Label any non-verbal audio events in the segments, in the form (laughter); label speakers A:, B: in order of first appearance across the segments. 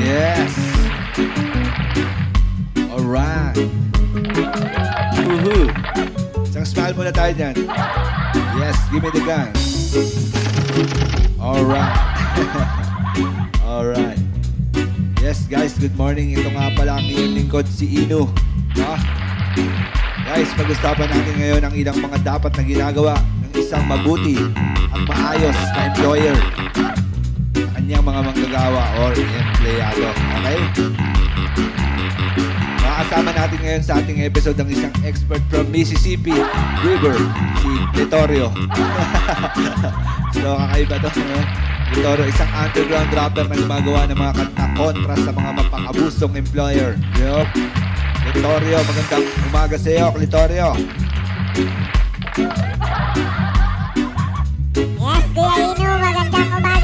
A: Yes. Alright. Woohoo. Isang smile muna tayo dyan. Yes, give me the gun. Alright. (laughs) Alright. Yes, guys, good morning. Ito nga pala ang iyong lingkod, si Ino. Ha? Guys, pag-usapan natin ngayon ang ilang mga dapat na ginagawa ng isang mabuti at maayos na employer kanyang mga manggagawa or empleyado. Okay? Makasama natin ngayon sa ating episode ang isang expert from Mississippi River, si Letorio. (laughs) so, kakaiba to. No? Letorio, isang underground rapper na gumagawa ng mga kanta kontra sa mga mapang-abusong employer. Yup. Letorio, magandang umaga sa iyo, Letorio.
B: Yes, Kuya Inu, magandang umaga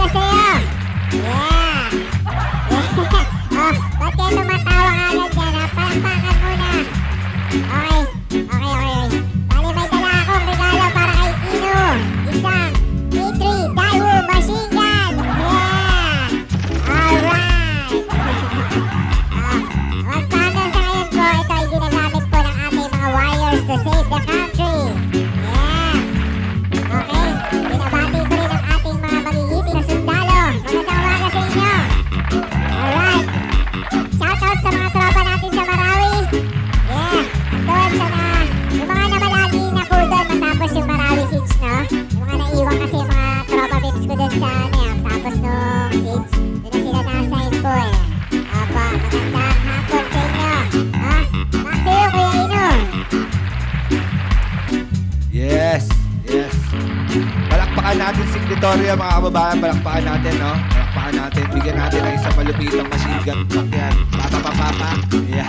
A: Victoria, mga kababayan. Palakpakan natin, no? Palakpakan natin. Bigyan natin ng isang malupitang machine gun truck yan. Papa, papa, papa. Yan.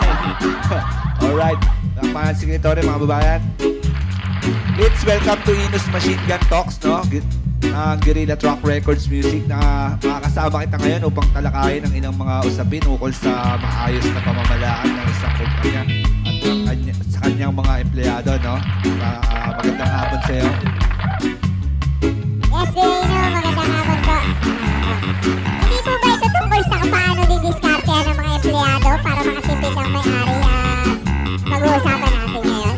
A: (laughs) Alright. Palakpakan si Victoria, mga kababayan. It's welcome to Inus Machine Gun Talks, no? Gi- Ang Guerrilla Truck Records Music na makakasama kita ngayon upang talakayin ang ilang mga usapin ukol sa maayos na pamamalaan ng isang kumpanya at ng kanya, sa kanyang mga empleyado, no? Ah, magandang hapon sa iyo.
B: Kuya Ino, magandang hapon po. Hindi ito tungkol sa paano didiskarte ng mga empleyado para makatipid ng may-ari at pag-uusapan natin ngayon?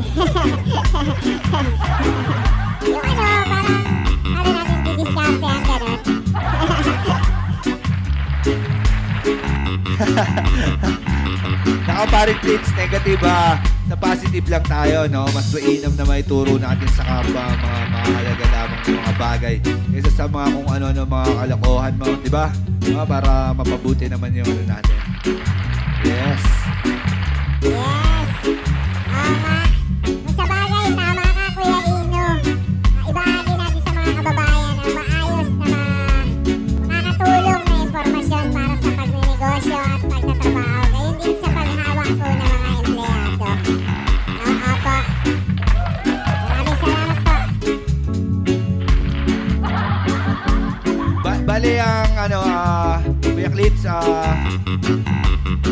B: yung ano, parang ano natin didiskarte ang ganun.
A: Nakaparing plates negative ah. Sa positive lang tayo, no? Mas mainam na may turo natin sa kapwa mga mahalaga lamang ng mga bagay. Kaysa sa mga kung ano-ano mga kalokohan mo, di ba? Ah, para mapabuti naman yung ano natin. Yes!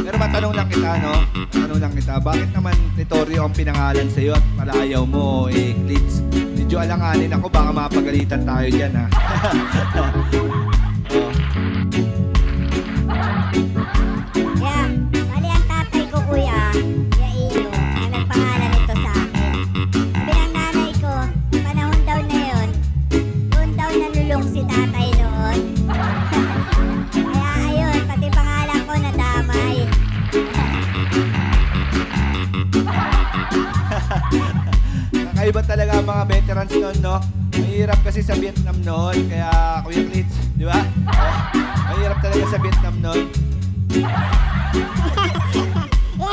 A: Pero matanong lang kita, no? Matanong lang kita, bakit naman Titorio ang pinangalan sa iyo at palayaw mo, eh, Klitz? Medyo alanganin ako, baka mapagalitan tayo dyan, ha? oh.
C: Yeah, bali ang tatay ko kuya, Kuya Iyo,
A: talaga mga veterans noon, no? Mahirap kasi sa Vietnam noon, kaya Kuya Klitz, di ba? Oh, mahirap talaga sa Vietnam noon.
B: Yes,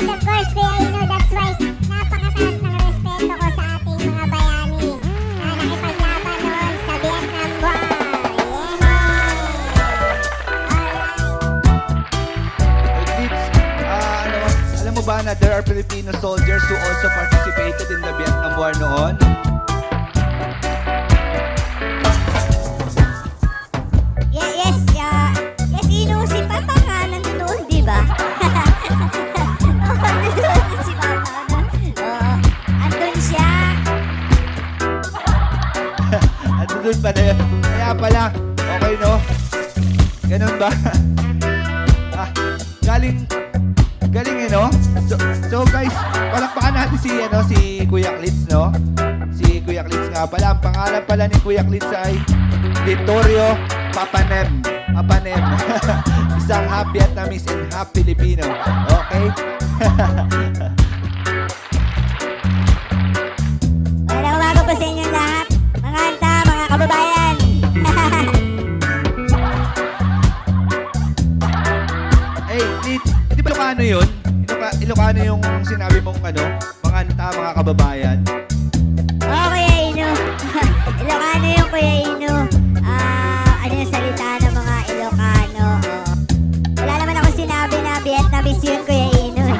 B: of course, Kuya Ino. That's why napakataas ng respeto ko sa ating mga bayani na nakipaglaban noon sa Vietnam War. Yeah!
A: Klitz, ah, ano, alam mo ba na there are Filipino soldiers who also participated palakpakan natin si, ano, si Kuya Klitz, no? Si Kuya Klitz nga pala. Ang pangalan pala ni Kuya Klitz ay Vittorio Papanem. Papanem. (laughs) Isang half Vietnamese and half Filipino. Okay? (laughs)
C: Magandang umaga po sa inyong lahat. Mga handa, mga kababayan. (laughs)
A: Hey, hindi ba Ilocano yun? Iloca, Ilocano yung sinabi mong ano, mga anta, mga kababayan.
C: Oo, Kuya Ino. (laughs) Ilocano yung Kuya Ino. Ah, ano yung salita ng mga Ilocano? Oo. Wala naman ako sinabi na Vietnamese yun, Kuya Ino. (laughs)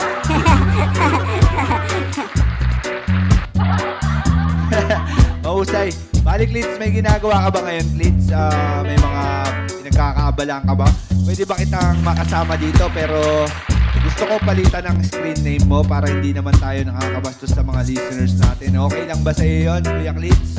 A: Mahusay. Balik, Klitz, may ginagawa ka ba ngayon, Klitz? Ah, may mga pinagkakaabalaan ka ba? Pwede ba kitang makasama dito pero gusto ko palitan ng screen name mo para hindi naman tayo nakakabastos sa mga listeners natin. Okay lang ba sa iyo yun, Kuya Klitz?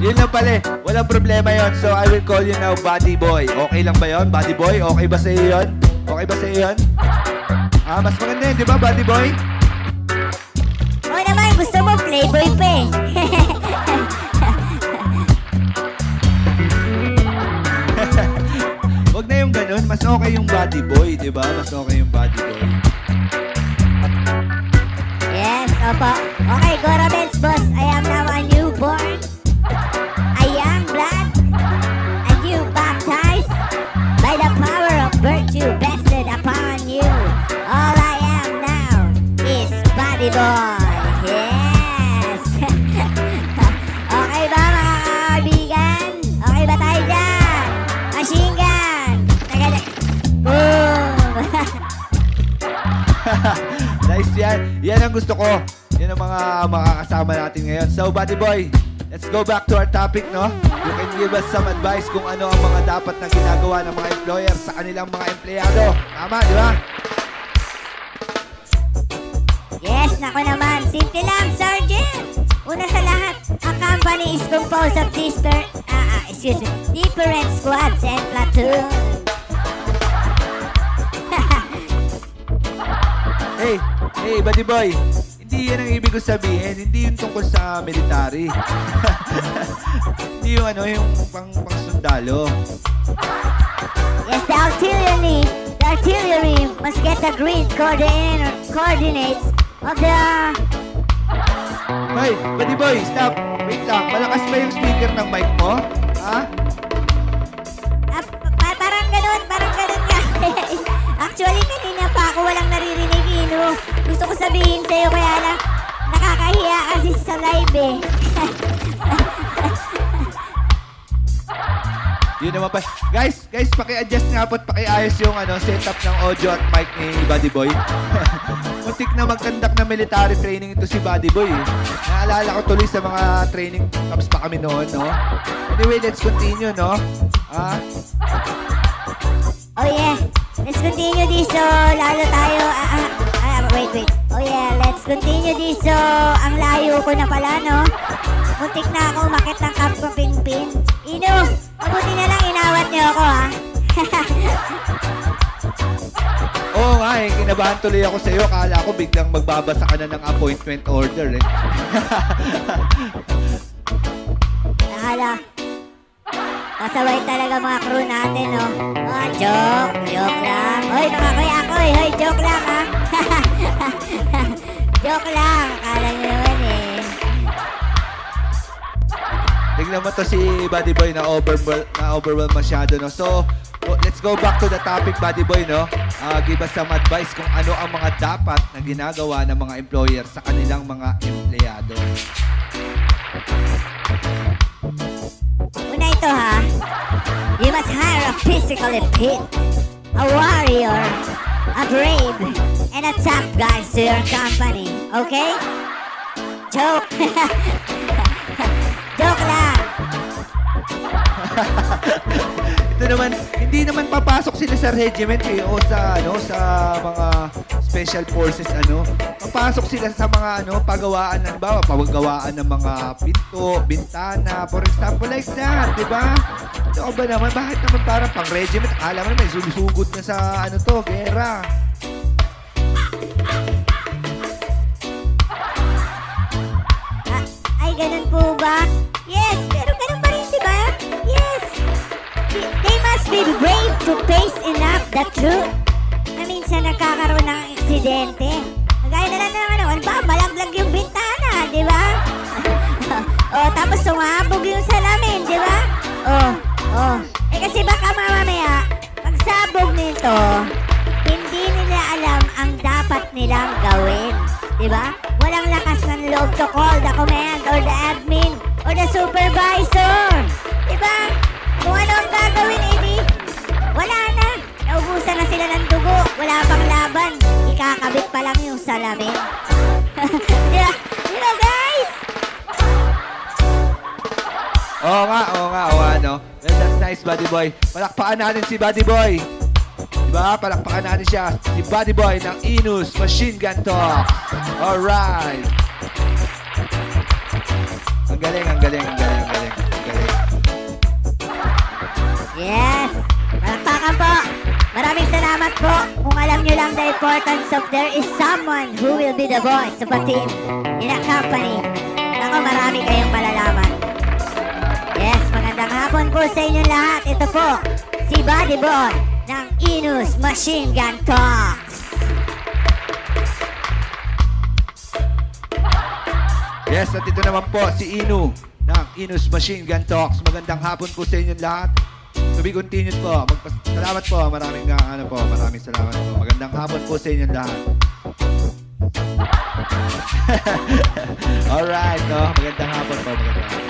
A: Yun lang pala eh. Walang problema yon. So, I will call you now Buddy Boy. Okay lang ba yon, Buddy Boy? Okay ba sa iyo yun? Okay ba sa iyo yun? Ah, mas maganda yun, di ba, Buddy Boy?
C: Oo naman, gusto mo playboy pa eh. (laughs)
A: Wag na yung ganun. Mas okay yung Buddy Boy, di ba? Mas okay yung Buddy Boy.
C: yes, opo. Okay, Gora Benz boss. I am now body boy. Yes. (laughs) okay ba mga kaibigan? Okay ba tayo dyan? Machine gun. Taga Boom. (laughs)
A: nice yan. Yan ang gusto ko. Yan ang mga makakasama natin ngayon. So, Buddy Boy, let's go back to our topic, no? You can give us some advice kung ano ang mga dapat na ginagawa ng mga employer sa kanilang mga empleyado. Tama, di ba?
C: Nako naman. Simple lang, Sergeant. Una sa lahat, ang company is composed of different, ah, ah, excuse me, different squads and platoons. (laughs)
A: Hey, hey, Buddy Boy, hindi yan ang ibig ko sabihin. Hindi yun tungkol sa military. (laughs) hindi yung ano, yung pang, pang sundalo.
C: yes, the artillery, the artillery must get the grid coordinate, coordinates of the...
A: Hoy, Buddy Boy, stop. Wait lang, malakas ba yung speaker ng mic mo? Ha?
C: Ah, pa- parang ganun, parang ganun nga. (laughs) Actually, kanina pa ako walang naririnig, Ino. Gusto ko sabihin sa'yo, kaya lang nakakahiya kasi sa live eh.
A: Yun naman pa. Guys, guys, paki-adjust nga po at paki-ayos yung ano, setup ng audio at mic ni Buddy Boy. (laughs) Muntik na mag-conduct ng military training ito si Buddy Boy. Eh. Naalala ko tuloy sa mga training camps pa kami noon, no? Anyway, let's continue, no? Ah,
C: Oh yeah, let's continue this so lalo tayo, ah, ah, ah, wait, wait. Oh yeah, let's continue this so ang layo ko na pala, no? Muntik na ako umakit ng Camp Pinpin. Ino, mabuti na lang inawat niyo ako, ha? (laughs)
A: oo nga eh, kinabahan tuloy ako sa iyo. Akala ko biglang magbabasa ka na ng appointment order eh. (laughs)
C: Nakala. Pasaway talaga mga crew natin, no? Oh, joke. Joke lang. Hoy, mga kuya ako, eh. Hoy, joke lang, ha? (laughs) joke lang. Akala nyo naman,
A: Tignan mo to si Buddy Boy na overwhelm, na overwhelm masyado, no? So, o- let's go back to the topic, Buddy Boy, no? Ah, give us some advice kung ano ang mga dapat na ginagawa ng mga employer sa kanilang mga empleyado.
C: Una, Ito ha, you must hire a physically fit, a warrior, a brave, and a tough guys to your company. Okay? Joke (laughs) (laughs)
A: Ito naman, hindi naman papasok sila sa regiment eh, o sa ano sa mga special forces ano. Papasok sila sa mga ano pagawaan ng bawa, pagawaan ng mga pinto, bintana, for example like that, di ba? Ano ba naman, bakit naman parang pang regiment? Alam mo naman, sumisugod na sa ano to, gera.
C: Ah, ay, ganun po ba? To face enough the truth na minsan nagkakaroon ng aksidente. Gaya na lang ng ano, ano ba, malaglag yung bintana, di ba? (laughs) oh, tapos sumabog yung salamin, di ba? Oh, oh. Eh kasi baka mamamaya, pagsabog nito, hindi nila alam ang dapat nilang gawin. Di ba? Walang lakas ng loob to call the command or the admin or the supervisor. Di ba? Kung ano ang gagawin, edi, wala na. Naubusan na sila ng dugo. Wala pang laban. Ikakabit pa lang yung salamin. (laughs) Di ba, guys?
A: Oo nga, oo nga, oo nga, no? Well, that's nice, Buddy Boy. Palakpakan natin si Buddy Boy. Diba? Palakpakan natin siya. Si Buddy Boy ng Inus Machine Gun Talk. Alright. Ang galing, ang galing, ang galing, ang galing. Ang galing.
C: Yes! Malakpakan po! Maraming salamat po kung alam nyo lang the importance of there is someone who will be the voice of a team in a company. Ako, marami kayong malalaman. Yes, magandang hapon po sa inyo lahat. Ito po, si Buddy Boy ng Inus Machine Gun Talks.
A: Yes, at ito naman po si Inu ng Inus Machine Gun Talks. Magandang hapon po sa inyo lahat. To be continued po. Magpas- salamat po. Maraming nga, ano po, maraming salamat po. Magandang hapon po sa inyo lahat. (laughs) Alright, no? Magandang hapon po. Magandang hapon.